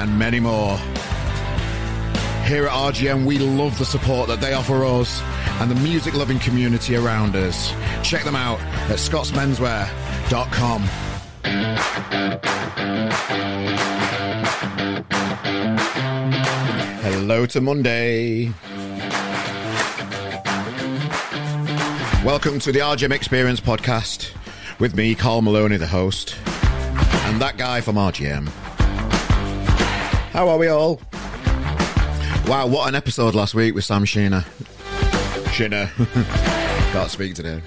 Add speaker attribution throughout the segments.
Speaker 1: and many more. Here at RGM, we love the support that they offer us and the music loving community around us. Check them out at scottsmenswear.com. Hello to Monday. Welcome to the RGM Experience podcast with me, Carl Maloney, the host, and that guy from RGM. How are we all? Wow, what an episode last week with Sam Sheena. Sheena. Can't speak today.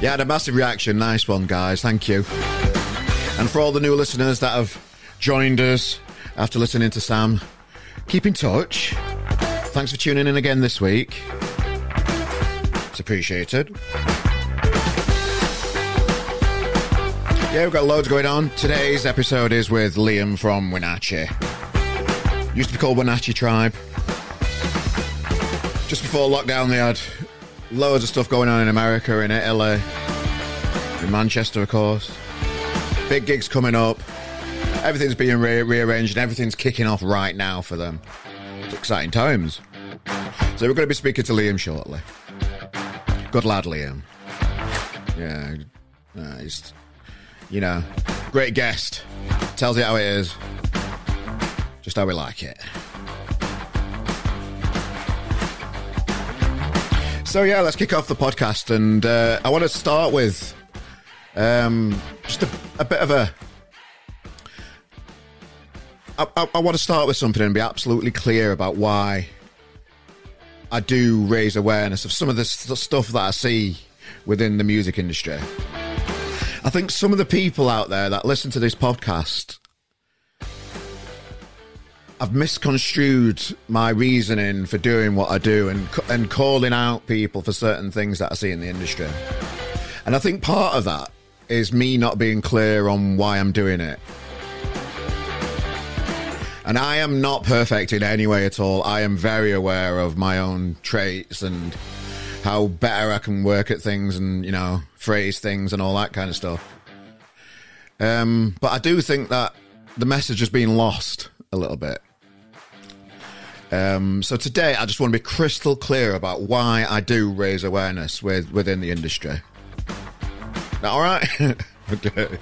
Speaker 1: Yeah, had a massive reaction. Nice one, guys. Thank you. And for all the new listeners that have joined us after listening to Sam, keep in touch. Thanks for tuning in again this week. It's appreciated. Yeah, we've got loads going on. Today's episode is with Liam from Winachi. Used to be called Winachi Tribe. Just before lockdown, they had loads of stuff going on in America, in Italy, in Manchester, of course. Big gigs coming up. Everything's being re- rearranged and everything's kicking off right now for them. It's exciting times. So we're going to be speaking to Liam shortly. Good lad, Liam. Yeah, uh, he's, you know, great guest. Tells you how it is. Just how we like it. So yeah, let's kick off the podcast, and uh, I want to start with um, just a, a bit of a. I, I, I want to start with something and be absolutely clear about why I do raise awareness of some of the st- stuff that I see within the music industry. I think some of the people out there that listen to this podcast have misconstrued my reasoning for doing what I do and and calling out people for certain things that I see in the industry. And I think part of that is me not being clear on why I'm doing it. And I am not perfect in any way at all. I am very aware of my own traits and how better I can work at things and, you know, phrase things and all that kind of stuff. Um, but I do think that the message has been lost a little bit. Um, so today, I just want to be crystal clear about why I do raise awareness with, within the industry. All right? okay.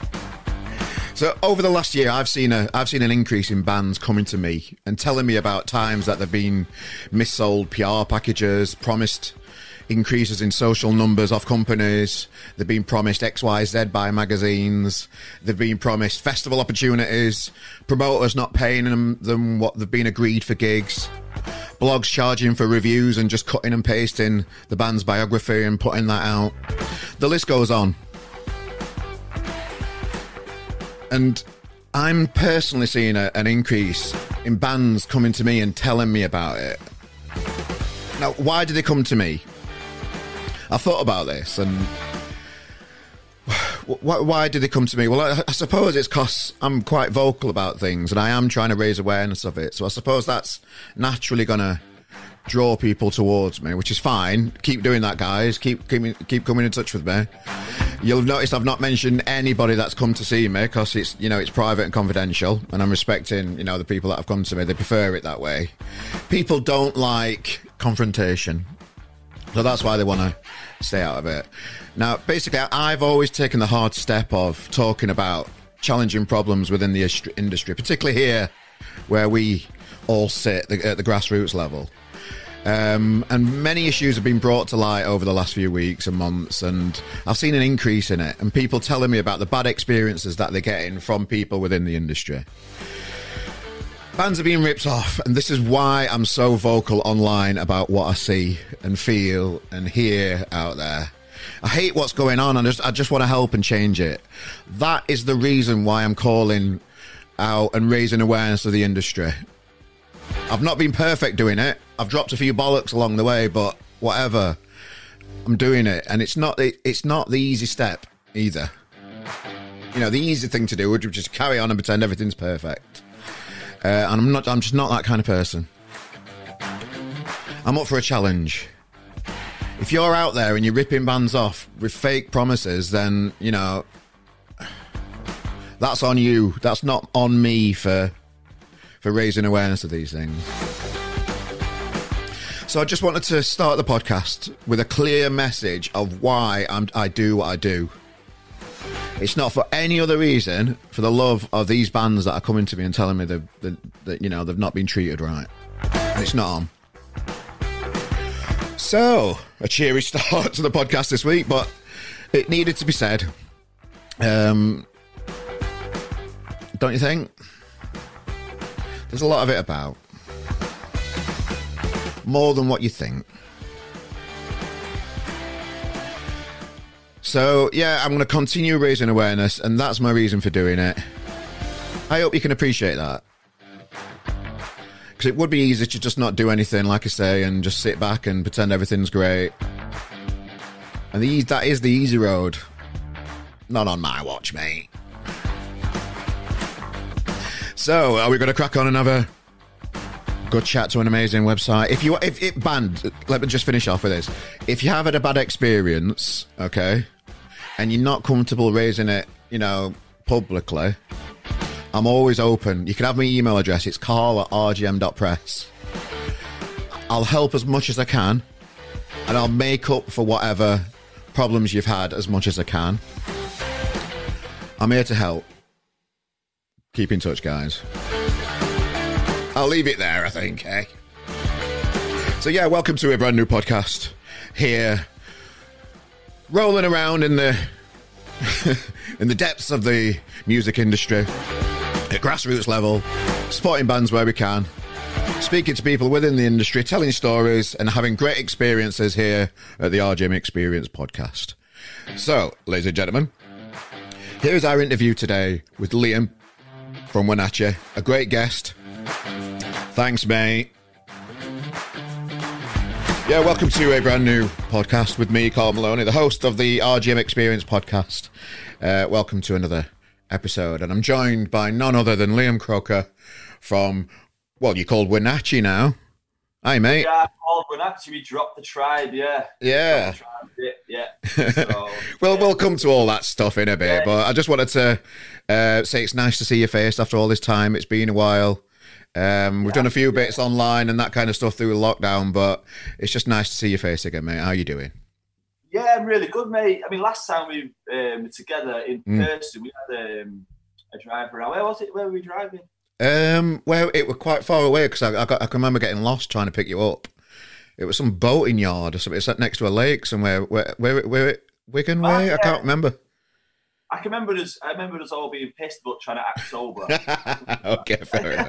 Speaker 1: So over the last year, I've seen a I've seen an increase in bands coming to me and telling me about times that they've been missold PR packages, promised increases in social numbers of companies. They've been promised XYZ by magazines. They've been promised festival opportunities, promoters not paying them, them what they've been agreed for gigs, blogs charging for reviews and just cutting and pasting the band's biography and putting that out. The list goes on. And I'm personally seeing a, an increase in bands coming to me and telling me about it. Now, why do they come to me? I thought about this and why, did they come to me? Well, I, I suppose it's because I'm quite vocal about things and I am trying to raise awareness of it. So I suppose that's naturally going to draw people towards me, which is fine. Keep doing that, guys. Keep keep keep coming in touch with me. You'll have noticed I've not mentioned anybody that's come to see me because it's you know it's private and confidential, and I'm respecting you know the people that have come to me. They prefer it that way. People don't like confrontation, so that's why they want to stay out of it. Now, basically, I've always taken the hard step of talking about challenging problems within the industry, particularly here where we all sit at the grassroots level. Um, and many issues have been brought to light over the last few weeks and months, and I've seen an increase in it, and people telling me about the bad experiences that they're getting from people within the industry. Bands are being ripped off, and this is why I'm so vocal online about what I see and feel and hear out there. I hate what's going on, and I just, I just want to help and change it. That is the reason why I'm calling out and raising awareness of the industry. I've not been perfect doing it. I've dropped a few bollocks along the way, but whatever. I'm doing it, and it's not it's not the easy step either. You know, the easy thing to do would just carry on and pretend everything's perfect. Uh, and I'm not. I'm just not that kind of person. I'm up for a challenge. If you're out there and you're ripping bands off with fake promises, then you know that's on you. That's not on me for for raising awareness of these things. So I just wanted to start the podcast with a clear message of why I'm, I do what I do. It's not for any other reason, for the love of these bands that are coming to me and telling me that, that, that you know they've not been treated right. And it's not on. So a cheery start to the podcast this week, but it needed to be said. Um, don't you think? There's a lot of it about more than what you think. So, yeah, I'm going to continue raising awareness, and that's my reason for doing it. I hope you can appreciate that. Because it would be easy to just not do anything, like I say, and just sit back and pretend everything's great. And the, that is the easy road. Not on my watch, mate. So, are we going to crack on another good chat to an amazing website. If you if it banned, let me just finish off with this. If you have had a bad experience, okay, and you're not comfortable raising it, you know, publicly, I'm always open. You can have my email address. It's carl at rgm.press. I'll help as much as I can, and I'll make up for whatever problems you've had as much as I can. I'm here to help. Keep in touch, guys. I'll leave it there, I think, eh? So, yeah, welcome to a brand new podcast here, rolling around in the in the depths of the music industry at grassroots level, supporting bands where we can, speaking to people within the industry, telling stories, and having great experiences here at the RGM Experience podcast. So, ladies and gentlemen, here's our interview today with Liam from Winachi, a great guest Thanks, mate. Yeah, welcome to a brand new podcast with me, Carl Maloney, the host of the RGM Experience podcast. Uh, welcome to another episode, and I'm joined by none other than Liam Croker from, well, you're called Winachi now. Hi, mate.
Speaker 2: Yeah, called Winachi. We dropped the tribe, yeah.
Speaker 1: Yeah.
Speaker 2: Tribe yeah. So,
Speaker 1: well,
Speaker 2: yeah.
Speaker 1: we'll come to all that stuff in a bit,
Speaker 2: Yeah.
Speaker 1: but I just wanted to uh, say it's nice to see your face after all this time. It's been a while. Um, we've done a few bits online and that kind of stuff through the lockdown, but it's just nice to see your face again, mate. How are you doing?
Speaker 2: Yeah, I'm really good, mate. I mean, last time we um, were together in
Speaker 1: Mm.
Speaker 2: person, we had um, a drive around. Where was it? Where were we driving?
Speaker 1: Um, well, it was quite far away because I, I, got, I can remember getting lost trying to pick you up. It was some boating yard or something. It's next to a lake somewhere. Where, where, where, Wigan
Speaker 2: Oh,
Speaker 1: way? I can't remember.
Speaker 2: I can remember us. I remember us all being pissed, but trying to act sober.
Speaker 1: okay, fair enough.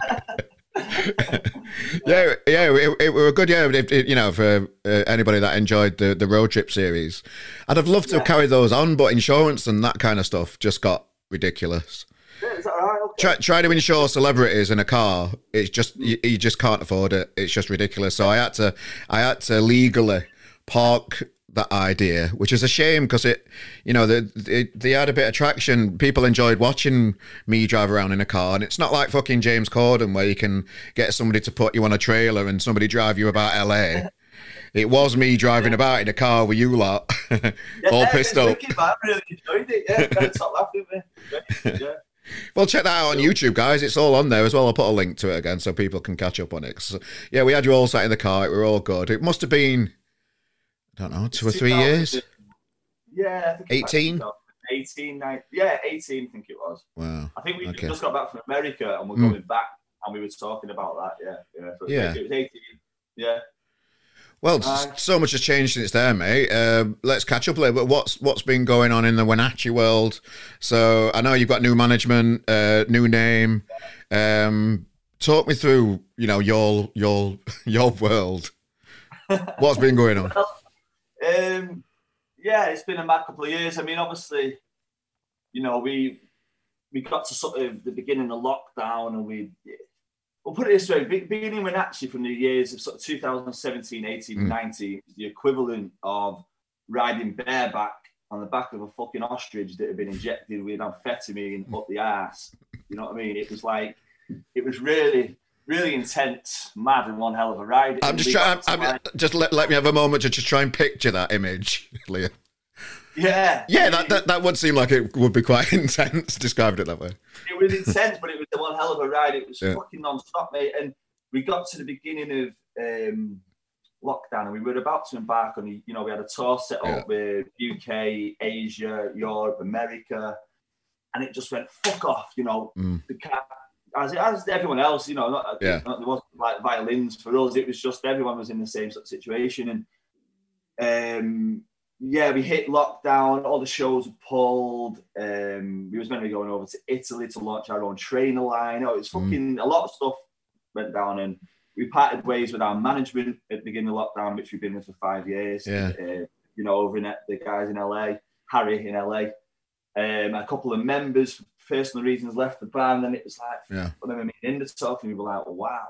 Speaker 1: yeah, yeah, it, it were a good yeah. If, if, you know, for uh, anybody that enjoyed the the road trip series, I'd have loved to have
Speaker 2: Yeah.
Speaker 1: carried those on, but insurance and that kind of stuff just got ridiculous.
Speaker 2: Yeah, Is that all right? Okay.
Speaker 1: Try, try to insure celebrities in a car. It's just you, you just can't afford it. It's just ridiculous. So I had to I had to legally park that idea, which is a shame because it, you know, the, the, they had a bit of traction. People enjoyed watching me drive around in a car, and it's not like fucking James Corden where you can get somebody to put you on a trailer and somebody drive you about LA. It was me driving about in a car with you lot,
Speaker 2: Yeah,
Speaker 1: all
Speaker 2: yeah,
Speaker 1: pissed
Speaker 2: it's
Speaker 1: up.
Speaker 2: wicked. I really enjoyed it. Yeah, stop laughing, man. Yeah.
Speaker 1: Well, check that out on YouTube, guys. It's all on there as well. I'll put a link to it again so people can catch up on it. 'Cause, yeah, we had you all sat in the car. We were all good. It must have been, don't know, two or three years.
Speaker 2: Yeah, I think it's
Speaker 1: 18?
Speaker 2: 18, nine- yeah, 18, I think it was.
Speaker 1: Wow.
Speaker 2: I think we
Speaker 1: Okay.
Speaker 2: just got back from America and we're
Speaker 1: Mm.
Speaker 2: going back and we were talking about that. Yeah, yeah. So
Speaker 1: Yeah.
Speaker 2: It was 18. Yeah.
Speaker 1: Well,
Speaker 2: Uh,
Speaker 1: so much has changed since then, mate. Um, let's catch up a little bit. What's what's been going on in the Winachi world? So I know you've got new management, uh, new name. Um, talk me through, you know, your your your world. What's been going on?
Speaker 2: Um, yeah, it's been a mad couple of years. I mean, obviously, you know, we we got to sort of the beginning of lockdown, and we we'll put it this way: beginning when actually from the years of sort of 2017, 18, mm. 19, the equivalent of riding bareback on the back of a fucking ostrich that had been injected with amphetamine up the ass. You know what I mean? It was like, it was really, really intense, mad, and one hell of a ride.
Speaker 1: I'm just trying. I'm, like, just let, let me have a moment to just try and picture that image, Leah.
Speaker 2: Yeah,
Speaker 1: yeah, that, that that would seem like it would be quite intense. Described it that way.
Speaker 2: It was intense, but it was the one hell of a ride. It was yeah. fucking non-stop, mate. And we got to the beginning of um, lockdown and we were about to embark on, you know, we had a tour set up yeah. with UK, Asia, Europe, America, and it just went fuck off, you know. Mm. The cat, as, as everyone else, you know, not, yeah. not, there wasn't like violins for us. It was just everyone was in the same sort of situation. And um, yeah, we hit lockdown. All the shows were pulled. Um, we was meant to be going over to Italy to launch our own trainer line. Oh, it's mm. fucking mm. a lot of stuff went down and we parted ways with our management at the beginning of lockdown, which we've been with for five years.
Speaker 1: Yeah.
Speaker 2: Uh, you know, over in the guys in LA, Harry in LA. Um, a couple of members, for personal reasons, left the band, and it was like,
Speaker 1: yeah.
Speaker 2: I remember me in the talk, and we were like, wow,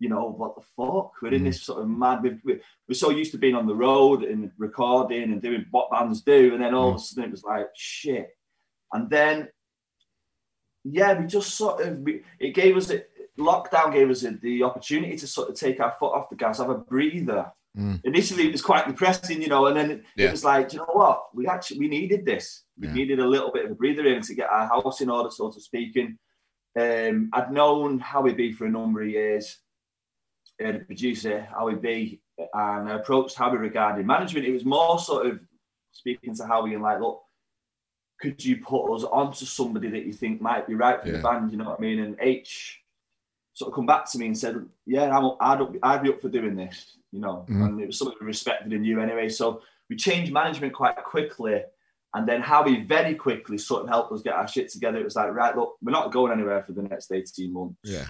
Speaker 2: you know, what the fuck? We're in mm. this sort of mad. We're, we're, so used to being on the road and recording and doing what bands do, and then all mm. of a sudden it was like, shit. And then, yeah, we just sort of, we, it gave us, a, lockdown gave us the opportunity to sort of take our foot off the gas, have a breather. Mm. Initially, it was quite depressing, you know, and then it, yeah. it was like, you know what? We actually we needed this. We yeah. needed a little bit of a breather in to get our house in order, so to speak. And um, I'd known Howie B for a number of years, uh, the producer Howie B, and I approached Howie regarding management. It was more sort of speaking to Howie and like, look, could you put us onto somebody that you think might be right for yeah. the band? You know what I mean? And H sort of come back to me and said, "Yeah, I'm, I'd, I'd be up for doing this," you know, mm-hmm. and it was something we respected in you anyway. So we changed management quite quickly, and then Howie very quickly sort of helped us get our shit together. It was like, right, look, we're not going anywhere for the next eighteen months.
Speaker 1: Yeah.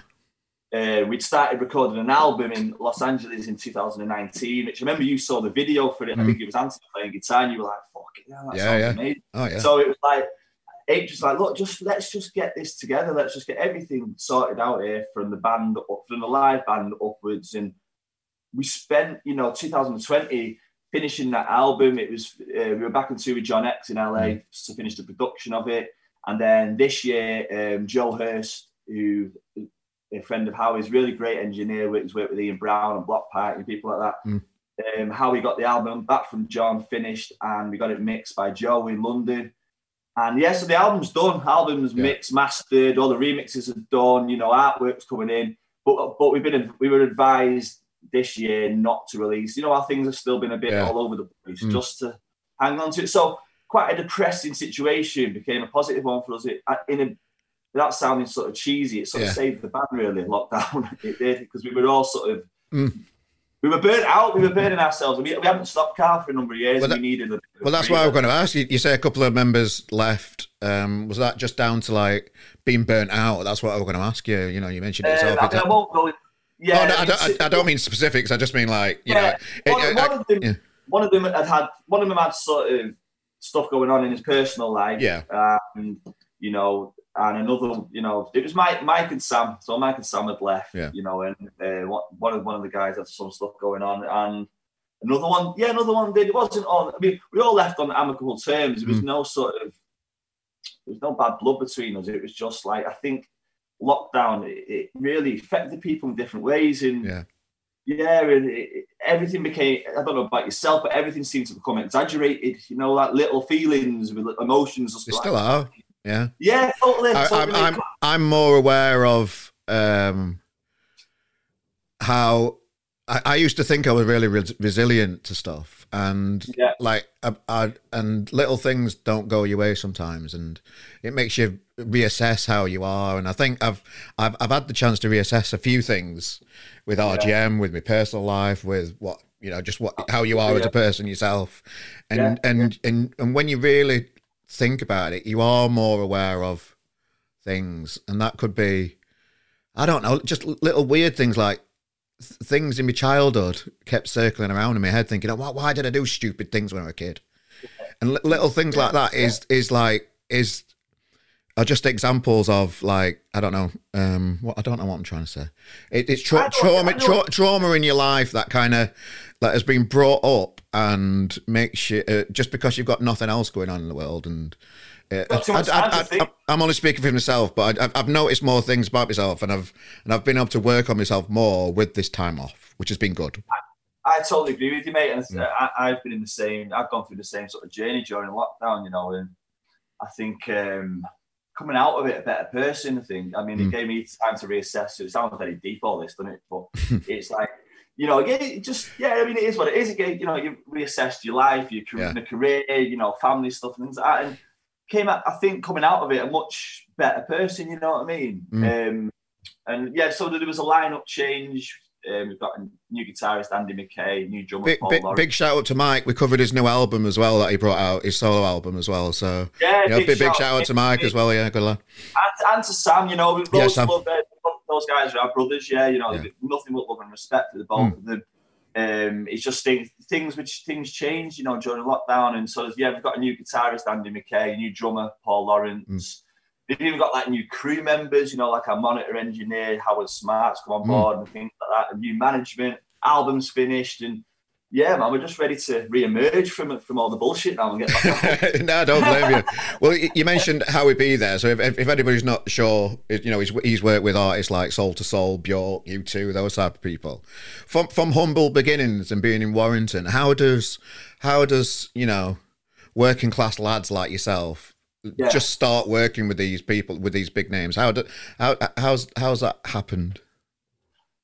Speaker 2: Uh, we'd started recording an album in Los Angeles in 2019, which I remember you saw the video for it. Mm. I think it was Anthony playing guitar, and you were like, "Fuck yeah, that yeah, yeah. amazing."
Speaker 1: Oh yeah.
Speaker 2: So it was like Ape just like, look, just let's just get this together. Let's just get everything sorted out here from the band up, from the live band upwards. And we spent, you know, 2020 finishing that album. It was uh, we were back in two with John X in LA to finish the production of it. And then this year, um, Joe Hurst, who a friend of Howie's, really great engineer, who's worked with Ian Brown and Bloc Party and people like that. Mm. Um, how we got the album back from John finished, and we got it mixed by Joe in London. And yeah, so the album's done. Album's yeah. mixed, mastered. All the remixes are done. You know, artwork's coming in. But but we've been we were advised this year not to release. You know, our things have still been a bit yeah. all over the place, mm. just to hang on to it. So quite a depressing situation became a positive one for us. It, in a without sounding sort of cheesy, it sort yeah. of saved the band really. Lockdown, it did because we were all sort of. Mm we were burnt out. We were burning ourselves. We, we haven't stopped car for a number of years. Well, that, we needed. A,
Speaker 1: well, that's why I was going to ask you. You say a couple of members left. Um, was that just down to like being burnt out? That's what I was going to ask you. You know, you mentioned it.
Speaker 2: Uh, I, I, won't go. Yeah,
Speaker 1: oh, no, I, don't, I, I, don't mean specifics. I just mean like you yeah,
Speaker 2: know. One, it, one of them, yeah. one of them had had one of them had sort of stuff going on in his personal life.
Speaker 1: Yeah.
Speaker 2: And you know, and another, you know, it was Mike, Mike and Sam. So Mike and Sam had left,
Speaker 1: yeah.
Speaker 2: you know, and uh, one of one of the guys had some stuff going on, and another one, yeah, another one did. It wasn't all. I mean, we all left on amicable terms. There was mm. no sort of, there was no bad blood between us. It was just like I think lockdown it, it really affected people in different ways, and
Speaker 1: yeah.
Speaker 2: Yeah, and it, everything became, I don't know about yourself, but everything seemed to become exaggerated, you know, like little feelings with emotions.
Speaker 1: They still are. Yeah.
Speaker 2: Yeah, totally. I,
Speaker 1: am I'm, I'm more aware of um, how I, I, used to think I was really re- resilient to stuff, and
Speaker 2: yeah.
Speaker 1: like I, I, and little things don't go your way sometimes, and it makes you reassess how you are. And I think I've I've I've had the chance to reassess a few things with RGM, yeah. with my personal life, with what you know, just what how you are yeah. as a person yourself, and and and and when you really think about it, you are more aware of things, and that could be, I don't know, just little weird things like things in my childhood kept circling around in my head, thinking, oh, why, why did I do stupid things when I was a kid? And little things like that is is like is are just examples of like I don't know um what I don't know what I'm trying to say. It, it's tra- trauma tra- trauma in your life that kind of that has been brought up and makes you uh, just because you've got nothing else going on in the world and. Uh, I, am only speaking for myself, but I, have noticed more things about myself, and I've and I've been able to work on myself more with this time off, which has been good.
Speaker 2: I, I totally agree with you, mate. And mm. I, have been in the same. I've gone through the same sort of journey during lockdown, you know, and I think um, coming out of it a better person. I think. I mean, mm. it gave me time to reassess. It sounds very deep, all this, doesn't it? But it's like, you know, again, it just yeah. I mean, it is what it is. Again, you know, you reassessed your life, your career, yeah. career you know, family stuff, and things like that. And came out, I think, coming out of it a much better person. You know what I mean? Mm. Um, and yeah, so there was a lineup change um, we've got a new guitarist Andy McKay, new drummer
Speaker 1: big,
Speaker 2: Paul
Speaker 1: big, big, shout out to Mike. We covered his new album as well that he brought out, his solo album as well. So
Speaker 2: yeah,
Speaker 1: you know, big, big, shout, out to Mike as well. Yeah, good luck.
Speaker 2: And, and to Sam, you know, yeah, Sam. Love, uh, those guys are our brothers. Yeah, you know, yeah. nothing but love and respect for the both mm. of them. Um, it's just things, things which things change, you know, during lockdown. And so yeah, we've got a new guitarist Andy McKay, a new drummer Paul Lawrence. Mm They've even got like new crew members, you know, like our monitor engineer, Howard Smarts come on hmm. board mm. and things like that, and new management, albums finished, and yeah, man, we're just ready to re-emerge from from all the bullshit now and get back.
Speaker 1: no, don't blame you. Well, you mentioned Howie B there, so if, if anybody's not sure, you know, he's, he's worked with artists like Soul II Soul, Bjork, U2, those type of people. From from humble beginnings and being in Warrington, how does how does you know working class lads like yourself yeah. just start working with these people with these big names? How do, how how's how's that happened?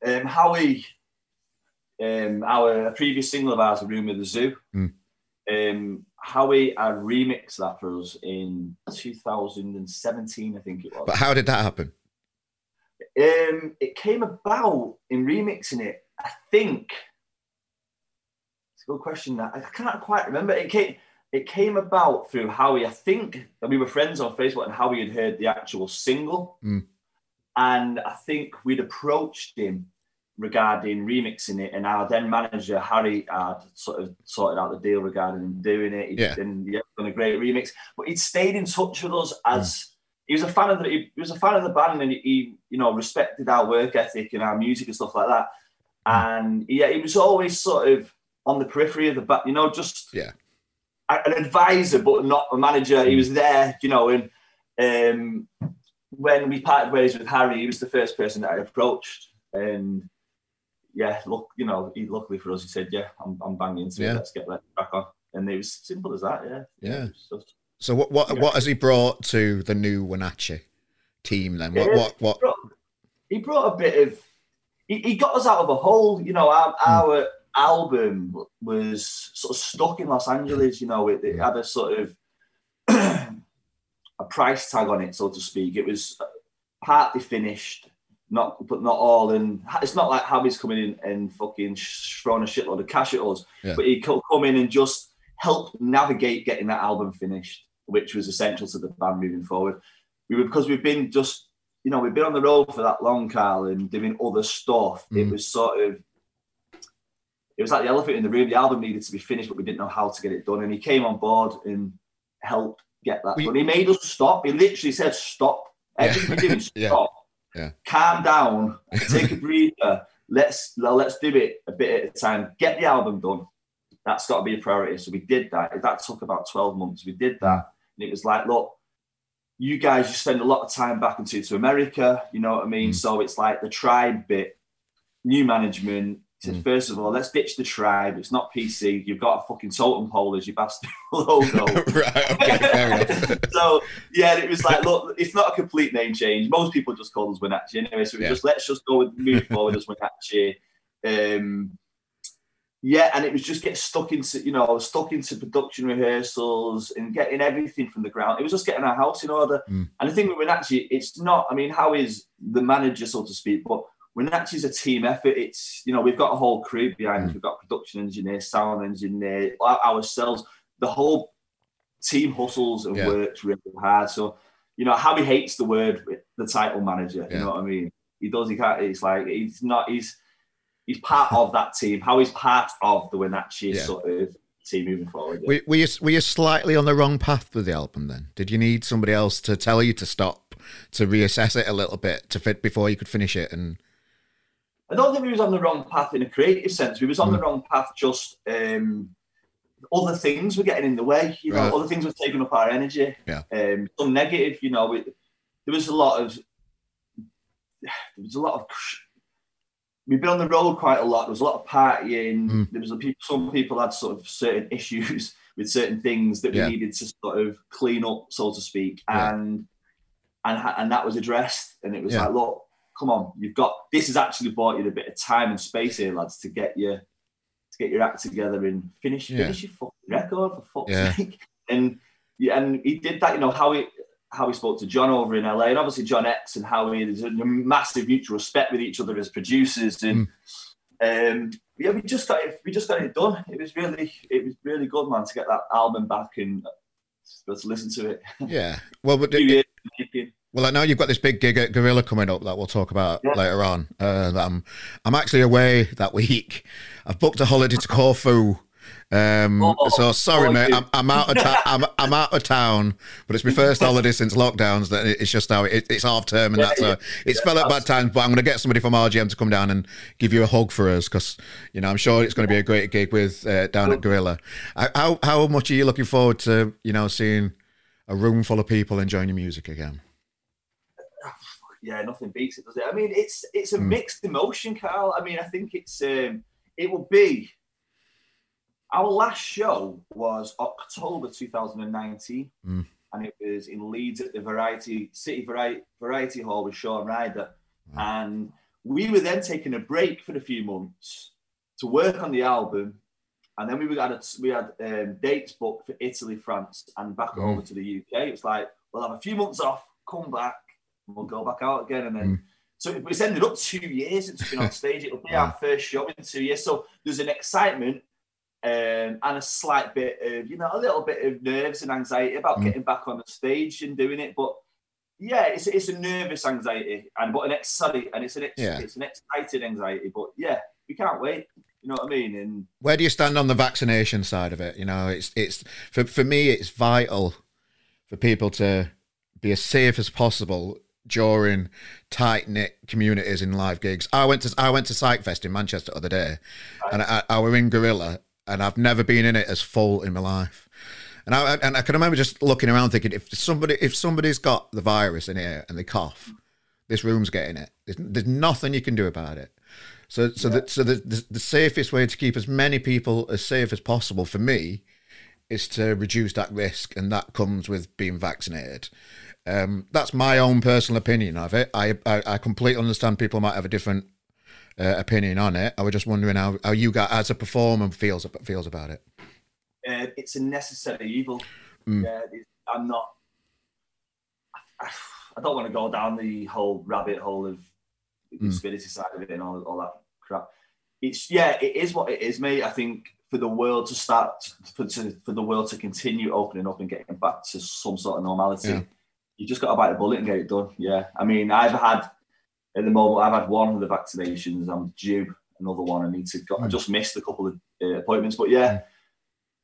Speaker 2: Um, Howie, um, our previous single of ours, "Room of the Zoo," mm. um, Howie had remixed that for us in 2017, I think it was.
Speaker 1: But how did that happen?
Speaker 2: Um, it came about in remixing it. I think it's a good question. That I can't quite remember. It came it came about through Howie. I think that we were friends on Facebook, and Howie had heard the actual single, mm. and I think we'd approached him regarding remixing it, and our then manager Harry had sort of sorted out the deal regarding him doing it. He'd
Speaker 1: yeah.
Speaker 2: and yeah, done a great remix, but he'd stayed in touch with us as. Mm. He was a fan of the he was a fan of the band and he, you know respected our work ethic and our music and stuff like that. Mm. And yeah, he was always sort of on the periphery of the back, you know, just
Speaker 1: yeah
Speaker 2: an advisor, but not a manager. He was there, you know, and um, when we parted ways with Harry, he was the first person that I approached. And yeah, look, you know, he, luckily for us, he said, "Yeah, I'm, I'm banging into yeah. it. Let's get that back on." And it was simple as that. Yeah.
Speaker 1: Yeah. Just, so what what yeah. what has he brought to the new Winachi team then? What what what?
Speaker 2: He brought, he brought a bit of. He, he got us out of a hole. You know, our, mm. our album was sort of stuck in Los Angeles. You know, it, it had a sort of a price tag on it, so to speak. It was partly finished, not but not all. And it's not like Howie's coming in and fucking throwing a shitload of cash at us, yeah. but he could come in and just help navigate getting that album finished, which was essential to the band moving forward. We were because we've been just you know we've been on the road for that long, Carl, and doing other stuff. Mm. It was sort of it was like the elephant in the room. The album needed to be finished, but we didn't know how to get it done. And he came on board and helped get that done. He made us stop. He literally said, "Stop everything yeah. doing. Stop.
Speaker 1: yeah.
Speaker 2: Calm down. Take a breather. Let's let's do it a bit at a time. Get the album done. That's got to be a priority." So we did that. That took about twelve months. We did that, and it was like, look. You guys, you spend a lot of time back into to America, you know what I mean? Mm. So it's like the tribe bit, new management, he said, mm. first of all, let's ditch the tribe. It's not PC. You've got a fucking totem pole as your bastard logo.
Speaker 1: right, okay, fair enough.
Speaker 2: so, yeah, it was like, look, it's not a complete name change. Most people just call us Winachi anyway. So yeah. just let's just go and move forward as Winachi. Um, yeah, and it was just get stuck into, you know, stuck into production rehearsals and getting everything from the ground. It was just getting our house in order. Mm. And the thing with Winachi, it's not, I mean, how is the manager, so to speak, but Winachi's a team effort. It's you know we've got a whole crew behind us. Mm. We've got production engineers, sound engineer, ourselves. The whole team hustles and yeah. works really hard. So you know Howie hates the word the title manager. You know what I mean? He does. He can't. It's like he's not. He's he's part of that team. How he's part of the Winachi yeah. sort of team moving forward. Yeah.
Speaker 1: Were, were, you were you slightly on the wrong path with the album then? Did you need somebody else to tell you to stop, to reassess it a little bit, to fit before you could finish it? And
Speaker 2: I don't think we was on the wrong path in a creative sense. We was on mm. the wrong path. Just um, other things were getting in the way. You know, right. other things were taking up our energy.
Speaker 1: Yeah.
Speaker 2: Um, some negative. You know, there was a lot of there was a lot of we've been on the road quite a lot. There was a lot of partying. Mm. There was a, some people had sort of certain issues with certain things that we yeah. needed to sort of clean up, so to speak, yeah. and and and that was addressed. And it was yeah. like, look, come on, you've got this has actually bought you a bit of time and space here, lads, to get your to get your act together and finish finish your fucking record for fuck's sake. And yeah, and he did that. You know how he how he spoke to John over in LA, and obviously John X and how he there's a massive mutual respect with each other as producers, and mm. um, yeah, we just got it, we just got it done. It was really it was really good, man, to get that album back and to listen to it.
Speaker 1: Yeah, well, but it, well, I know you've got this big gig at Gorilla coming up that we'll talk about yeah. later on. Uh, I'm I'm actually away that week. I've booked a holiday to Corfu um, oh, so sorry, oh, mate. I'm, I'm, out of ta- I'm, I'm out of town, but it's my first holiday since lockdowns. That it's just how it, it's half term and yeah, that's yeah, a, it's yeah, fell at bad times. But I'm going to get somebody from RGM to come down and give you a hug for us because you know I'm sure it's going to be a great gig with uh, down at Gorilla. How how much are you looking forward to you know seeing a room full of people enjoying your music again?
Speaker 2: Yeah, nothing beats it, does it? I mean, it's it's a mm. mixed emotion, Carl. I mean, I think it's um, it will be our last show was October 2019, mm. and it was in Leeds at the Variety City Variety, Variety Hall with Shaun Ryder. Mm. And we were then taking a break for a few months to work on the album. And then we had a, we had um, dates booked for Italy, France, and back mm. over to the UK. It was like we'll have a few months off, come back, we'll go back out again. And then mm. so it's ended up two years since we've been on stage. It'll be our first show in two years. So there's an excitement um, and a slight bit of, you know, a little bit of nerves and anxiety about mm. getting back on the stage and doing it. But yeah, it's, it's a nervous anxiety and but an exciting and it's an ex, yeah. it's an excited anxiety. But yeah, we can't wait. You know what I mean? And
Speaker 1: where do you stand on the vaccination side of it? You know, it's it's for for me, it's vital for people to be as safe as possible during tight knit communities in live gigs. I went to I went to Psychfest in Manchester the other day, right. and I, I were in Gorilla, and I've never been in it as full in my life. And I and I can remember just looking around thinking if somebody if somebody's got the virus in here and they cough, this room's getting it. There's, there's nothing you can do about it. So so yeah. the, so the, the the safest way to keep as many people as safe as possible for me is to reduce that risk, and that comes with being vaccinated. Um, that's my own personal opinion of it. I, I, I completely understand people might have a different uh, opinion on it. I was just wondering how, how you got as a performer feels feels about it.
Speaker 2: Uh, it's a necessary evil. Mm. Yeah, I'm not. I, I, don't want to go down the whole rabbit hole of the mm. conspiracy mm. side of it and all, all that crap. It's yeah, it is what it is, mate. I think for the world to start for, to, for the world to continue opening up and getting back to some sort of normality, yeah. You just got to bite the bullet and get it done. Yeah, I mean, I've had at the moment, I've had one of the vaccinations. I'm due another one. I need to go. I hmm. just missed a couple of uh, appointments, but yeah,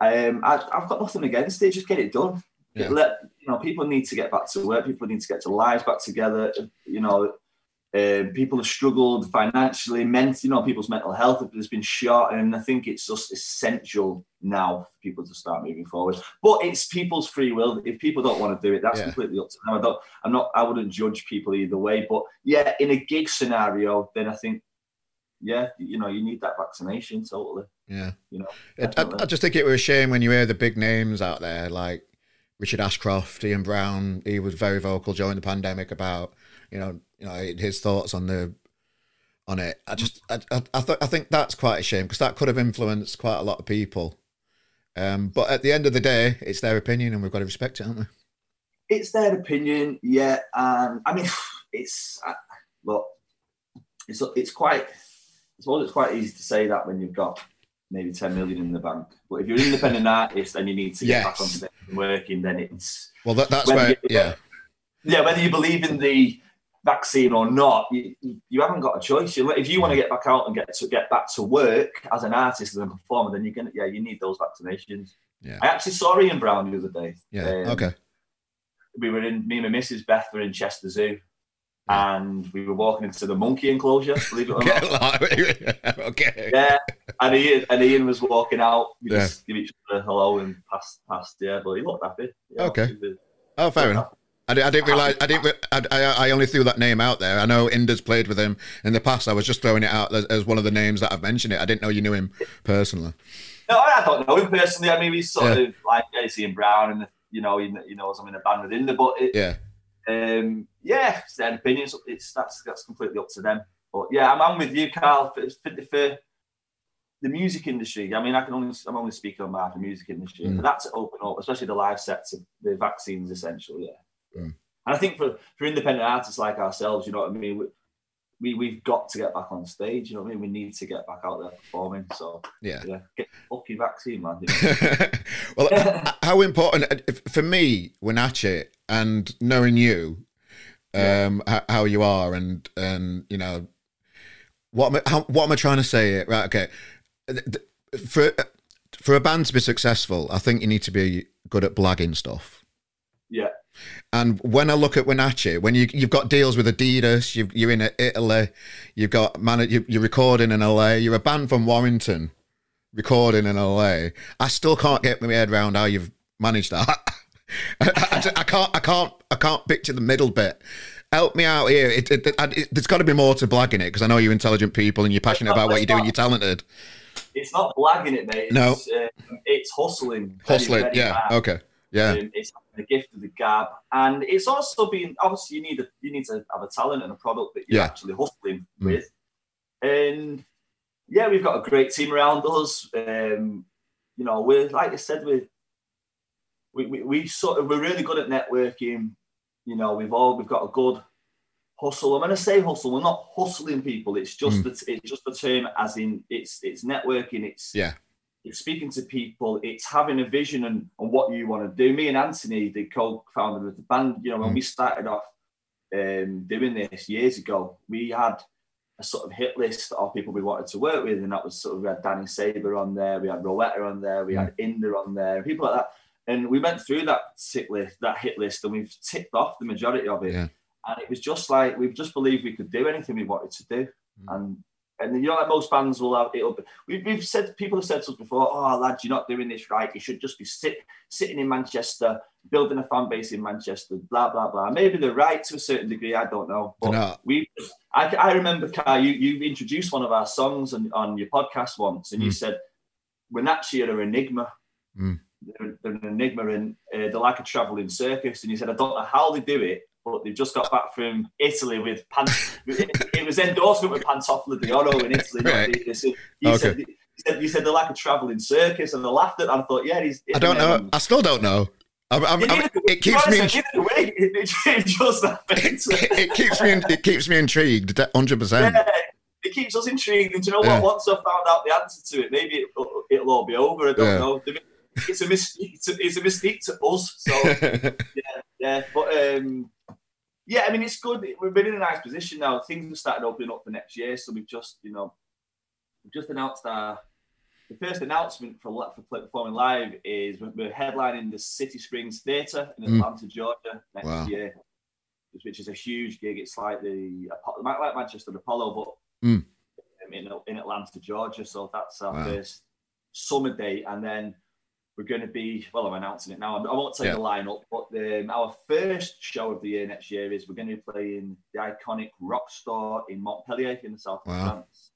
Speaker 2: mm. um, I, have got nothing against it. Just get it done. Yeah. Let you know, people need to get back to work. People need to get their lives back together. You know, uh, people have struggled financially, mentally, you know, people's mental health has been shot. And I think it's just essential now for people to start moving forward. But it's people's free will. If people don't want to do it, that's yeah. completely up to them. I don't, I'm not, I wouldn't judge people either way. But yeah, in a gig scenario, then I think, yeah, you know, you need that vaccination totally.
Speaker 1: Yeah.
Speaker 2: You know,
Speaker 1: I, I just think it was a shame when you hear the big names out there like Richard Ashcroft, Ian Brown. He was very vocal during the pandemic about, you know, you know his thoughts on the on it. I just I I, I, th- I think that's quite a shame because that could have influenced quite a lot of people. Um, but at the end of the day, it's their opinion, and we've got to respect it, haven't we?
Speaker 2: It's their opinion, yeah. And I mean, it's uh, look, it's it's quite. I suppose it's quite easy to say that when you've got maybe 10 million in the bank. But if you're an independent artist and you need to get yes. back on working, then it's
Speaker 1: well, that, that's where, you, yeah,
Speaker 2: yeah. Whether you believe in the vaccine or not, you, you, haven't got a choice. You, if you want to get back out and get to get back to work as an artist and a performer, then you're gonna yeah, you need those vaccinations.
Speaker 1: Yeah.
Speaker 2: I actually saw Ian Brown the other day.
Speaker 1: Yeah.
Speaker 2: Um,
Speaker 1: okay.
Speaker 2: We were in me and my Mrs. Beth were in Chester Zoo. And we were walking into the monkey enclosure, believe it or not.
Speaker 1: okay.
Speaker 2: Yeah, and Ian and Ian was walking out. We
Speaker 1: Yeah.
Speaker 2: just give each other a hello and passed past. Yeah, but he looked happy. Yeah,
Speaker 1: Okay.
Speaker 2: was-
Speaker 1: Oh, fair enough. I, I didn't realize. I didn't. re- I, I, I only threw that name out there. I know Inder's played with him in the past. I was just throwing it out as, as one of the names that I've mentioned it. I didn't know you knew him personally.
Speaker 2: No, I don't know him personally. I mean, he's sort
Speaker 1: Yeah.
Speaker 2: of like yeah, he's Ian Brown, and you know, he, he knows I'm in a band with Inder, but it,
Speaker 1: Yeah.
Speaker 2: um, yeah, it's their opinions. It's that's that's completely up to them. But yeah, I'm, I'm with you, Carl. For, for, for the music industry, I mean, I can only I'm only speaking on behalf of the music industry.
Speaker 1: Mm.
Speaker 2: For that to open up, especially the live sets, the vaccines essential. Yeah,
Speaker 1: Mm.
Speaker 2: and I think for for independent artists like ourselves, you know what I mean. We, we, we've got to get back on stage, you know what I mean? We need to get back out there performing. So,
Speaker 1: Yeah.
Speaker 2: yeah, get the fucking vaccine, man. you know?
Speaker 1: well, how important uh, for me, Winachi, and knowing you, um, h- how you are, and and you know, what am I, how, what am I trying to say? Here? Right, okay. For for a band to be successful, I think you need to be good at blagging stuff.
Speaker 2: yeah.
Speaker 1: And when I look at Winachi, when you you've got deals with Adidas, you've, you're in Italy, you've got man, you, you're recording in LA, you're a band from Warrington, recording in LA. I still can't get my head around how you've managed that. I, I- I can't, I can't, I can't picture the middle bit. Help me out here. It, it, it, there's got to be more to blagging it because I know you're intelligent people and you're passionate about what you do and you're talented.
Speaker 2: It's not blagging it, mate.
Speaker 1: No.
Speaker 2: It's, uh, it's hustling. very,
Speaker 1: Hustling,
Speaker 2: very
Speaker 1: yeah,
Speaker 2: hard.
Speaker 1: okay, yeah,
Speaker 2: Um, it's the gift of the gab, and it's also been obviously you need a, you need to have a talent and a product that you're
Speaker 1: Yeah.
Speaker 2: actually hustling
Speaker 1: Mm.
Speaker 2: with, and yeah, we've got a great team around us. Um, you know, we're like I said, we we we, we sort of we're really good at networking. You know, we've all we've got a good hustle. I'm going to say hustle. We're not hustling people. It's just
Speaker 1: Mm.
Speaker 2: the, it's just the term as in it's it's networking. It's
Speaker 1: yeah,
Speaker 2: it's speaking to people, it's having a vision and, and what you want to do. Me and Anthony, the co-founder of the band, you know, when
Speaker 1: Mm.
Speaker 2: we started off um, doing this years ago, we had a sort of hit list of people we wanted to work with, and that was sort of we had Danny Saber on there, we had Rowetta on there, we had Inder on there, people like that. And we went through that hit list, that hit list, and we've ticked off the majority of it.
Speaker 1: Yeah.
Speaker 2: And it was just like we've just believed we could do anything we wanted to do.
Speaker 1: Mm.
Speaker 2: And and you know, like most bands will have it'll be, we, we've said people have said to us before, oh lad, you're not doing this right. You should just be sit, sitting in Manchester, building a fan base in Manchester, blah blah blah. Maybe they're right to a certain degree. I don't know, but we. I, I remember, Kai, you you introduced one of our songs on, on your podcast once, and you
Speaker 1: Mm.
Speaker 2: said we're actually an enigma.
Speaker 1: Mm.
Speaker 2: They're, they're an enigma, and uh, they're like a traveling circus. And you said, I don't know how they do it, but they've just got back from Italy with pan. it, it was endorsement with Pantofola d'Oro in Italy.
Speaker 1: Right.
Speaker 2: Adidas. You, you
Speaker 1: Okay.
Speaker 2: said, you said you said they're like a traveling circus, and I laughed at. it. and I thought, yeah, he's.
Speaker 1: I don't know. I still don't know. I'm, I'm, I'm- it keeps me.
Speaker 2: honestly, neither way, it, it, it
Speaker 1: it, it keeps me. It keeps me intrigued. Hundred percent.
Speaker 2: Yeah, it keeps us intrigued. And do you know what?
Speaker 1: Yeah.
Speaker 2: Once I've found out the answer to it, maybe it'll, it'll all be over. I don't
Speaker 1: Yeah.
Speaker 2: know. It's a mystique. To, it's a mystique to us. So yeah, but um, yeah, I mean, it's good. We've been in a nice position now. Things have started opening up for next year, so we've just, you know, we've just announced our. The first announcement for for performing live is we're- headlining the City Springs Theatre in
Speaker 1: Mm.
Speaker 2: Atlanta, Georgia next
Speaker 1: Wow.
Speaker 2: year, which is a huge gig. It's like the like Manchester Apollo, but
Speaker 1: Mm.
Speaker 2: in, in Atlanta, Georgia. So that's our
Speaker 1: Wow.
Speaker 2: first summer date, and then we're going to be well. I'm announcing it now. I won't tell you
Speaker 1: Yeah.
Speaker 2: the lineup, but um, our first show of the year next year is we're going to be playing the iconic Rock Store in Montpellier in the south of France,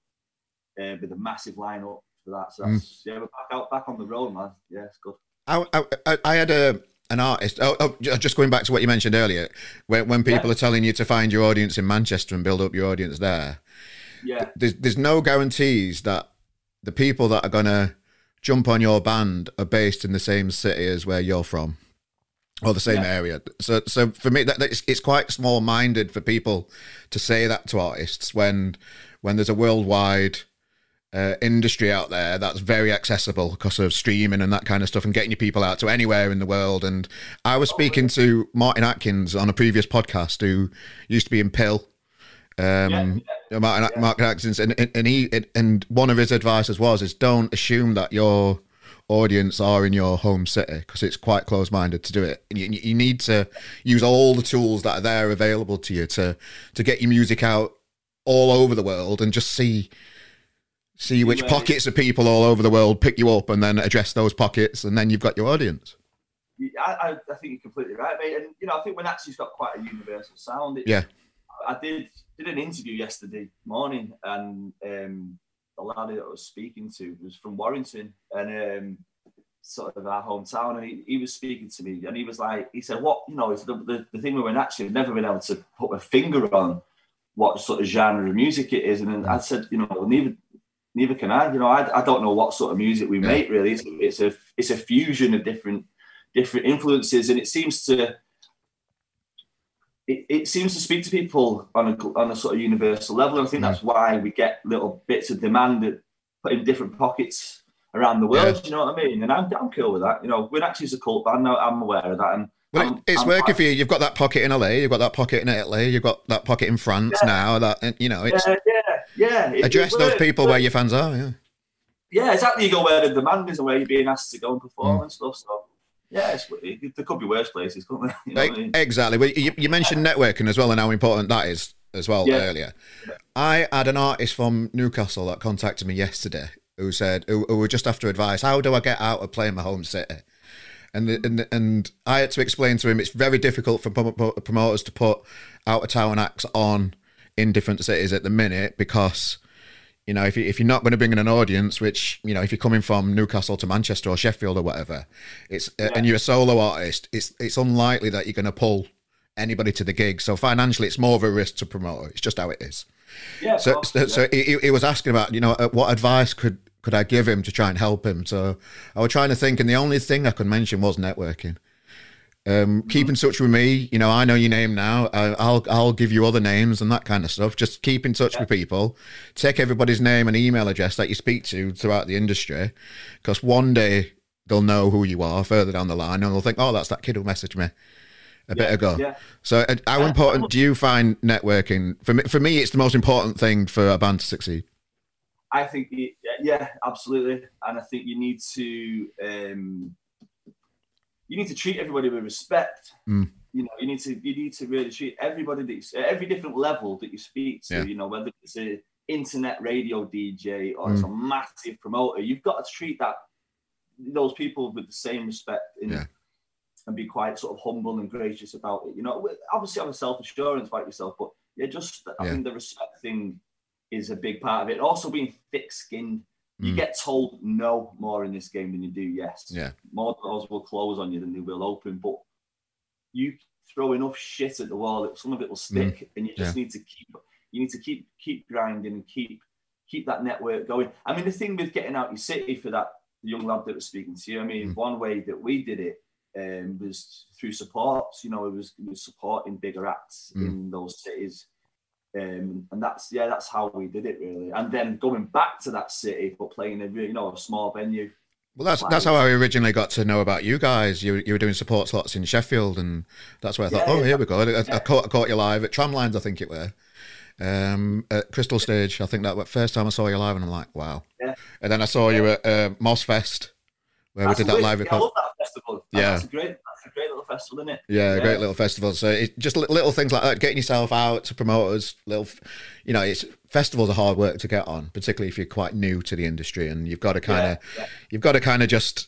Speaker 2: uh, with a massive lineup for that. So
Speaker 1: Mm.
Speaker 2: yeah, we're back out, back on the road, man. Yeah, it's good.
Speaker 1: I, I, I had a an artist. Oh, oh, just going back to what you mentioned earlier, when when people
Speaker 2: Yeah.
Speaker 1: are telling you to find your audience in Manchester and build up your audience there,
Speaker 2: Yeah,
Speaker 1: there's there's no guarantees that the people that are gonna jump on your band are based in the same city as where you're from or the same
Speaker 2: Yeah.
Speaker 1: area so so for me that, that it's, it's quite small minded for people to say that to artists when when there's a worldwide uh, industry out there that's very accessible because of streaming and that kind of stuff and getting your people out to anywhere in the world. And I was speaking to Martin Atkins on a previous podcast who used to be in PiL. Um,
Speaker 2: Yeah.
Speaker 1: Martin,
Speaker 2: Yeah.
Speaker 1: Martin and, and, and he and one of his advices was is don't assume that your audience are in your home city because it's quite close-minded to do it. And you, you need to use all the tools that are there available to you to to get your music out all over the world and just see see which pockets of people all over the world pick you up and then address those pockets and then you've got your audience.
Speaker 2: I, I, I think you're completely right, mate. And you know, I think Winachi's got quite a universal sound. It,
Speaker 1: Yeah.
Speaker 2: I did did an interview yesterday morning, and um, the lad that I was speaking to was from Warrington, and um, sort of our hometown, and he, he was speaking to me, and he was like, he said, "What you know the, the, the thing with Winachi, I've never been able to put a finger on what sort of genre of music it is," and then I said, "You know, well, neither." Neither can I. You know, I, I don't know what sort of music we make. Really, it's, it's a it's a fusion of different different influences, and it seems to it, it seems to speak to people on a on a sort of universal level. And I think that's why we get little bits of demand that put in different pockets around the world.
Speaker 1: Yeah.
Speaker 2: You know what I mean? And I'm, I'm cool with that. You know, we're actually a cult band now. I'm aware of that. And
Speaker 1: Well,
Speaker 2: I'm-
Speaker 1: it's
Speaker 2: I'm
Speaker 1: working for you. You've got that pocket in LA, you've got that pocket in Italy, you've got that pocket in France
Speaker 2: Yeah.
Speaker 1: now. That you know, it's
Speaker 2: Yeah, yeah, yeah.
Speaker 1: Address
Speaker 2: it
Speaker 1: those people where your fans are. Yeah.
Speaker 2: Yeah, exactly. You go where the demand is and where you're being asked to go and
Speaker 1: Mm.
Speaker 2: perform and stuff. So. Yeah, it, there could be worse places, couldn't there? You know I mean?
Speaker 1: Exactly. Well, you, you mentioned networking as well, and how important that is as well
Speaker 2: Yeah.
Speaker 1: earlier. I had an artist from Newcastle that contacted me yesterday who said, who, who were just after advice. How do I get out of playing my home city? And and and I had to explain to him it's very difficult for prom- prom- promoters to put out of town acts on in different cities at the minute because you know if you if you're not going to bring in an audience, which you know if you're coming from Newcastle to Manchester or Sheffield or whatever, it's uh, and you're a solo artist, it's it's unlikely that you're going to pull anybody to the gig. So financially, it's more of a risk to promoter. It's just how it is.
Speaker 2: Yeah,
Speaker 1: So, so,
Speaker 2: yeah.
Speaker 1: so he, he- he was asking about, you know, uh, what advice could could I give him to try and help him? So I was trying to think, and the only thing I could mention was networking. Um, keep in touch with me. You know, I know your name now. I, I'll I'll give you other names and that kind of stuff. Just keep in touch with people. Take everybody's name and email address that you speak to throughout the industry, because one day they'll know who you are further down the line, and they'll think, "Oh, that's that kid who messaged me a bit
Speaker 2: Yeah,
Speaker 1: ago."
Speaker 2: yeah.
Speaker 1: So, uh, how
Speaker 2: Yeah.
Speaker 1: important do you find networking? For me, for me, it's the most important thing for a band to succeed.
Speaker 2: I think, yeah, absolutely, and I think you need to um, you need to treat everybody with respect.
Speaker 1: Mm.
Speaker 2: You know, you need to you need to really treat everybody that you, at every different level that you speak to.
Speaker 1: Yeah.
Speaker 2: You know, whether it's a internet radio DJ or it's a
Speaker 1: Mm.
Speaker 2: massive promoter, you've got to treat that those people with the same respect and,
Speaker 1: Yeah.
Speaker 2: and be quite sort of humble and gracious about it. You know, obviously have a self assurance about yourself, but yeah, just I
Speaker 1: Yeah.
Speaker 2: think the respect thing is a big part of it. Also being thick skinned. You
Speaker 1: Mm.
Speaker 2: get told no more in this game than you do yes.
Speaker 1: Yeah.
Speaker 2: More doors will close on you than they will open. But you throw enough shit at the wall that some of it will stick, and you just need to keep you need to keep keep grinding and keep keep that network going. I mean, the thing with getting out your city for that young lad that was speaking to you, I mean,
Speaker 1: Mm.
Speaker 2: one way that we did it um, was through supports. You know, it was, it was supporting bigger acts
Speaker 1: Mm.
Speaker 2: in those cities. Um, and that's yeah, that's how we did it really. And then going back to that city, but playing a you know a small venue.
Speaker 1: Well, that's that's how I originally got to know about you guys. You you were doing support slots in Sheffield, and that's where I thought,
Speaker 2: Yeah,
Speaker 1: oh,
Speaker 2: yeah.
Speaker 1: here we go. I, I, caught, I caught you live at Tramlines, I think it were, um, at Crystal Stage. I think that was the first time I saw you live, and I'm like, wow.
Speaker 2: Yeah.
Speaker 1: And then I saw you at uh, Moss Fest, where
Speaker 2: That's
Speaker 1: we did that live
Speaker 2: yeah, I love that festival.
Speaker 1: Yeah.
Speaker 2: that's a great that's a great little festival, isn't it?
Speaker 1: Yeah,
Speaker 2: Yeah.
Speaker 1: great little festival. So it's just little things like that, getting yourself out to promoters. Little, you know, it's festivals are hard work to get on, particularly if you're quite new to the industry, and you've got to kind of,
Speaker 2: Yeah, yeah.
Speaker 1: you've got to kind of just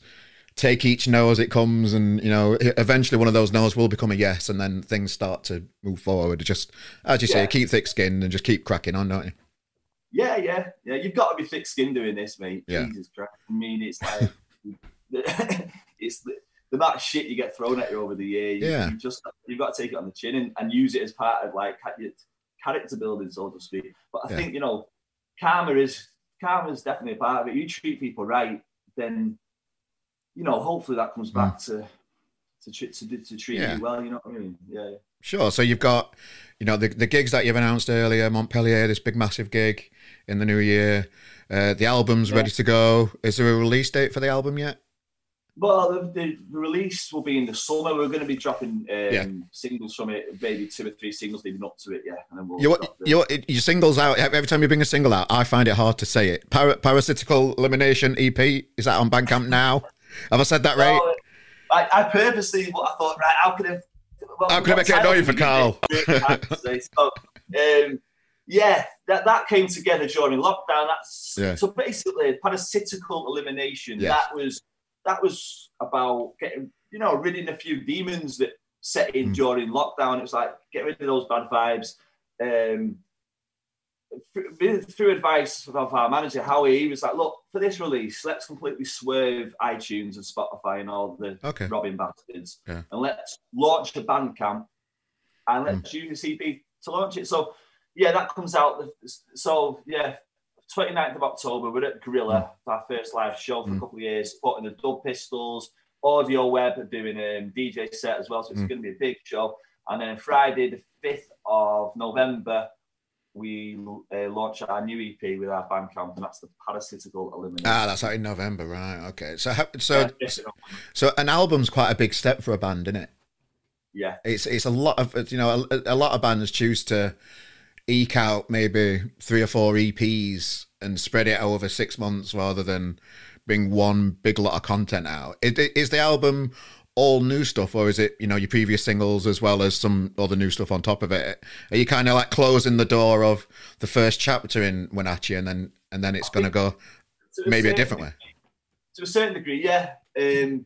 Speaker 1: take each no as it comes, and you know, eventually one of those no's will become a yes, and then things start to move forward. Just as you say, keep thick-skinned and just keep cracking on, don't you?
Speaker 2: Yeah, yeah, yeah. You've got to be thick skinned doing this, mate.
Speaker 1: Yeah.
Speaker 2: Jesus Christ. I mean, it's like it's the, amount of shit you get thrown at you over the year. You,
Speaker 1: Yeah.
Speaker 2: you just you've got to take it on the chin and, and use it as part of like your character building, so to speak. But I
Speaker 1: Yeah.
Speaker 2: think you know, karma is karma is definitely a part of it. You treat people right, then you know, hopefully that comes back to to, tr- to to treat
Speaker 1: Mm. Yeah.
Speaker 2: you well. You know what I mean? Yeah.
Speaker 1: Sure. So you've got, you know, the the gigs that you've announced earlier, Montpellier, this big massive gig in the new year. Uh, the album's
Speaker 2: Yeah.
Speaker 1: ready to go. Is there a release date for the album yet?
Speaker 2: Well, the, the, release will be in the summer. We're going to be dropping um,
Speaker 1: Yeah.
Speaker 2: singles from it, maybe two or three singles leading up to it. Yeah, and then we'll.
Speaker 1: Your,
Speaker 2: drop the-
Speaker 1: your, your singles out every time you bring a single out. I find it hard to say it. Para, Parasitical Elimination EP is that on Bandcamp now? Have I said that right?
Speaker 2: No, I, I purposely, what I thought, right, how could I? Well,
Speaker 1: How could I make it annoying for Carl?
Speaker 2: can we give it? Hard to say. so, um, yeah, that, that came together during lockdown. That's
Speaker 1: Yeah.
Speaker 2: so basically parasitical elimination.
Speaker 1: Yeah.
Speaker 2: That was that was about getting you know ridding a few demons that set in
Speaker 1: Mm.
Speaker 2: during lockdown. It was like get rid of those bad vibes. Um, through, through advice of our manager Howie, he was like, "Look, for this release, let's completely swerve iTunes and Spotify and all the
Speaker 1: Okay.
Speaker 2: Robin bastards,
Speaker 1: Yeah.
Speaker 2: and let's launch a Bandcamp and let's use the CB to launch it." So, yeah, that comes out. So, yeah, 29th of October, we're at Gorilla, our first live show for a
Speaker 1: Mm.
Speaker 2: couple of years, supporting the Dub Pistols, Audioweb doing a DJ set as well, so it's
Speaker 1: Mm.
Speaker 2: going to be a big show. And then Friday, the 5th of November, we uh, launch our new EP with our Bandcamp, and that's the Parasitical Elimination.
Speaker 1: Ah, that's out in November, right? Okay. So, so, so an album's quite a big step for a band, isn't it?
Speaker 2: yeah,
Speaker 1: It's it's a lot of you know a, a lot of bands choose to eke out maybe three or four EPs and spread it over six months rather than bring one big lot of content out. Is, is the album all new stuff, or is it you know your previous singles as well as some other new stuff on top of it? Are you kind of like closing the door of the first chapter in Winachi, and then and then it's going to go maybe a different way?
Speaker 2: To a certain degree, yeah. Um,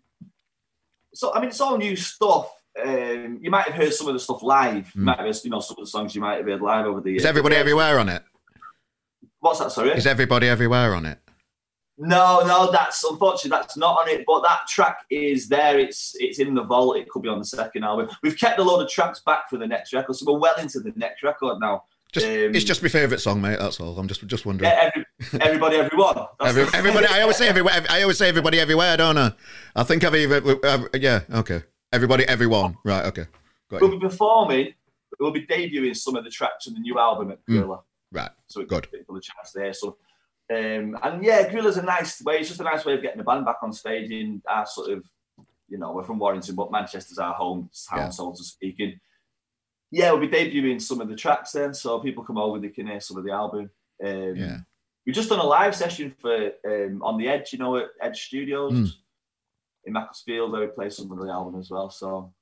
Speaker 2: so I mean, it's all new stuff. Um, you might have heard some of the stuff live. You
Speaker 1: Mm.
Speaker 2: might have heard, you know, some of the songs you might have heard live over the years.
Speaker 1: Is everybody everywhere on it?
Speaker 2: What's that? Sorry.
Speaker 1: Is everybody everywhere on it?
Speaker 2: No, no, that's unfortunately that's not on it. But that track is there. It's it's in the vault. It could be on the second album. We've kept a load of tracks back for the next record, so we're well into the next record now.
Speaker 1: Just
Speaker 2: Um,
Speaker 1: it's just my favourite song, mate. That's all. I'm just just wondering.
Speaker 2: Every, everybody, everyone.
Speaker 1: Every, everybody, I always say everywhere. I always say everybody everywhere, don't I? I think I've even. Uh, yeah, okay. Everybody, everyone. Right, okay. Got
Speaker 2: We'll
Speaker 1: you.
Speaker 2: be performing. We'll be debuting some of the tracks from the new album at
Speaker 1: Mm.
Speaker 2: Gorilla.
Speaker 1: Right.
Speaker 2: So it
Speaker 1: Good.
Speaker 2: gives people a chance there. So, um, and yeah, Gorilla's a nice way. It's just a nice way of getting the band back on stage in our sort of, you know, we're from Warrington, but Manchester's our home town,
Speaker 1: Yeah.
Speaker 2: so to speak. And yeah, we'll be debuting some of the tracks then, so people come over, they can hear some of the album. Um,
Speaker 1: Yeah.
Speaker 2: We just done a live session for um, on the Edge, you know, at Edge Studios
Speaker 1: Mm.
Speaker 2: In Macclesfield, where we play some of the album as well. So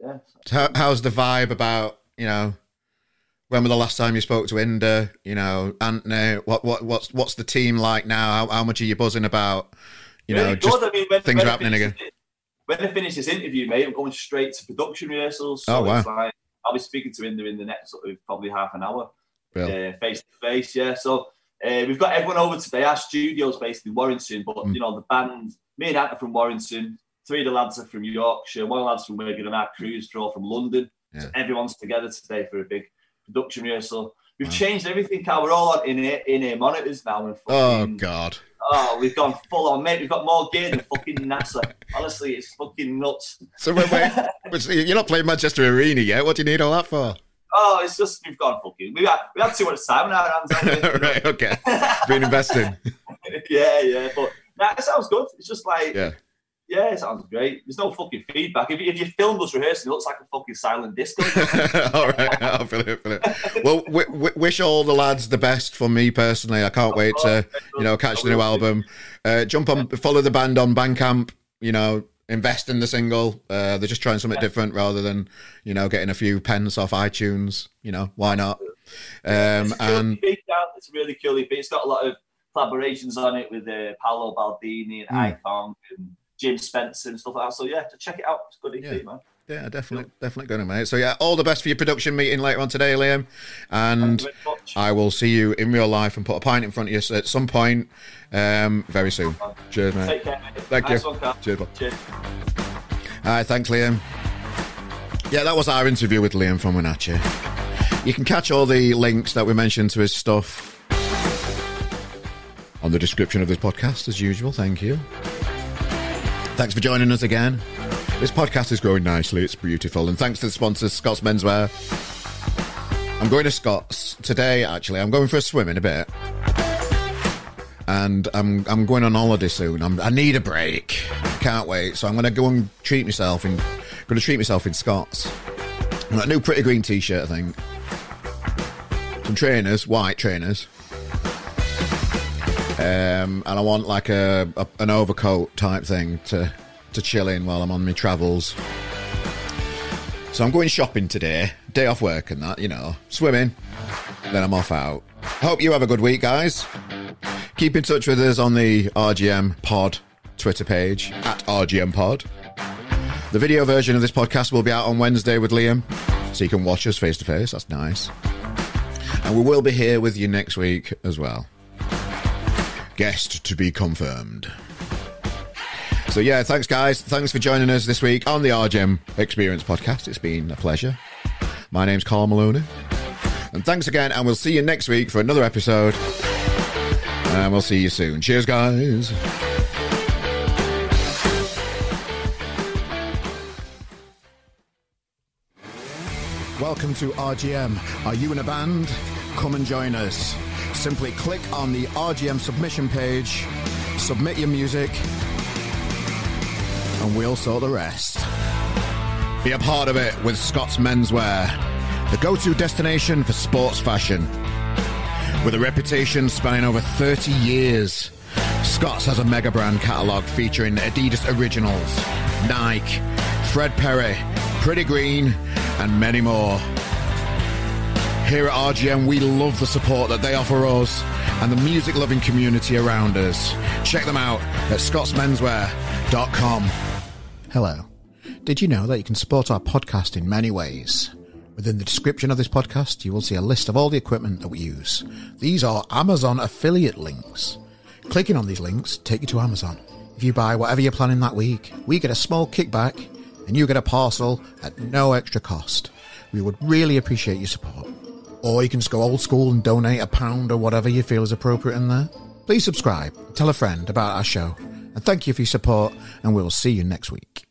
Speaker 2: yeah,
Speaker 1: How, how's the vibe about you know? When was the last time you spoke to Inder? You know, Anthony. What what what's what's the team like now? How, how much are you buzzing about? You know,
Speaker 2: Very
Speaker 1: just.
Speaker 2: I mean, when,
Speaker 1: things
Speaker 2: when
Speaker 1: are happening again.
Speaker 2: When I finish this interview, mate, I'm going straight to production rehearsals. So
Speaker 1: Oh, wow.
Speaker 2: it's like I'll be speaking to Inder in the next sort of probably half an hour,
Speaker 1: Bill.
Speaker 2: face to face. Yeah. So uh, we've got everyone over today. Our studio's based in Warrington, but
Speaker 1: Mm.
Speaker 2: you know the band. Me and Ant are from Warrington. Three of the lads are from Yorkshire. One of the lads from Wigan, and our crews are all from London. So everyone's together today for a big production rehearsal. We've
Speaker 1: Wow.
Speaker 2: changed everything, Carl. We're all on in ear, in ear monitors now. And
Speaker 1: Oh God.
Speaker 2: Oh, we've gone full on, mate. We've got more gear than fucking NASA. Honestly, it's fucking nuts.
Speaker 1: So wait, wait, but you're not playing Manchester Arena yet. What do you need all that for?
Speaker 2: Oh, it's just we've gone fucking. We had we had too much time on our hands.
Speaker 1: right. Okay. Been investing.
Speaker 2: yeah, yeah, but nah, it sounds good. It's just like
Speaker 1: Yeah.
Speaker 2: yeah, it sounds great. There's no fucking feedback. If you, if you filmed us rehearsing, it looks like a fucking silent disco.
Speaker 1: all right, I'll feel it, feel it. Well, w- w- wish all the lads the best for me personally. I can't wait to, you know, catch the new album. Uh, jump on, follow the band on Bandcamp. You know, invest in the single. Uh, they're just trying something different rather than, you know, getting a few pence off iTunes. You know, why not? Um,
Speaker 2: It's
Speaker 1: and
Speaker 2: it's really cool. It's got a lot of collaborations on it with uh, Paolo Baldini and
Speaker 1: Mm.
Speaker 2: Icon and Jim Spencer and stuff like that. So yeah, check it out. It's a good EP,
Speaker 1: Yeah.
Speaker 2: man.
Speaker 1: yeah, definitely, definitely going to mate. So yeah, all the best for your production meeting later on today, Liam. And
Speaker 2: Thank you very much.
Speaker 1: I will see you in real life and put a pint in front of you at some point um, very soon. Cheers, mate.
Speaker 2: Take care. mate.
Speaker 1: Thank
Speaker 2: nice
Speaker 1: you.
Speaker 2: One.
Speaker 1: Cheers, bud.
Speaker 2: Cheers.
Speaker 1: All right, thanks, Liam. Yeah, that was our interview with Liam from Winachi. You can catch all the links that we mentioned to his stuff on the description of this podcast, as usual. Thank you. Thanks for joining us again. This podcast is growing nicely. It's beautiful. And thanks to the sponsors, Scott's Menswear. I'm going to Scott's today, actually. I'm going for a swim in a bit. and I'm I'm going on holiday soon. I'm, I need a break. Can't wait. So I'm going to go and treat myself in. Going to treat myself in Scott's. I've got a new pretty green T-shirt, I think. Some trainers, white trainers. Um, and I want like a, a an overcoat type thing to to chill in while I'm on my travels. So I'm going shopping today, day off work and that, you know, swimming. Then I'm off out. Hope you have a good week, guys. Keep in touch with us on the RGM Pod Twitter page at RGM Pod. The video version of this podcast will be out on Wednesday with Liam, so you can watch us face to face. That's nice. And we will be here with you next week as well. Guest to be confirmed. So yeah, thanks guys. Thanks for joining us this week on the RGM Experience podcast. It's been a pleasure. My name's Carl Maloney. And thanks again, and we'll see you next week for another episode. And we'll see you soon. Cheers, guys. Welcome to RGM. Are you in a band? Come and join us. Simply click on the RGM submission page, submit your music, and we'll sort the rest. Be a part of it with Scott's Menswear, the go to destination for sports fashion. With a reputation spanning over 30 years, Scott's has a mega brand catalogue featuring Adidas Originals, Nike, Fred Perry, Pretty Green, and many more. Here at RGM, we love the support that they offer us and the music loving community around us. Check them out at scottsmenswear.com. Hello. Did you know that you can support our podcast in many ways? Within the description of this podcast, you will see a list of all the equipment that we use. These are Amazon affiliate links. Clicking on these links take you to Amazon. If you buy whatever you're planning that week, we get a small kickback and you get a parcel at no extra cost. We would really appreciate your support. Or you can just go old school and donate a pound or whatever you feel is appropriate in there. Please subscribe, tell a friend about our show, and thank you for your support, and we'll see you next week.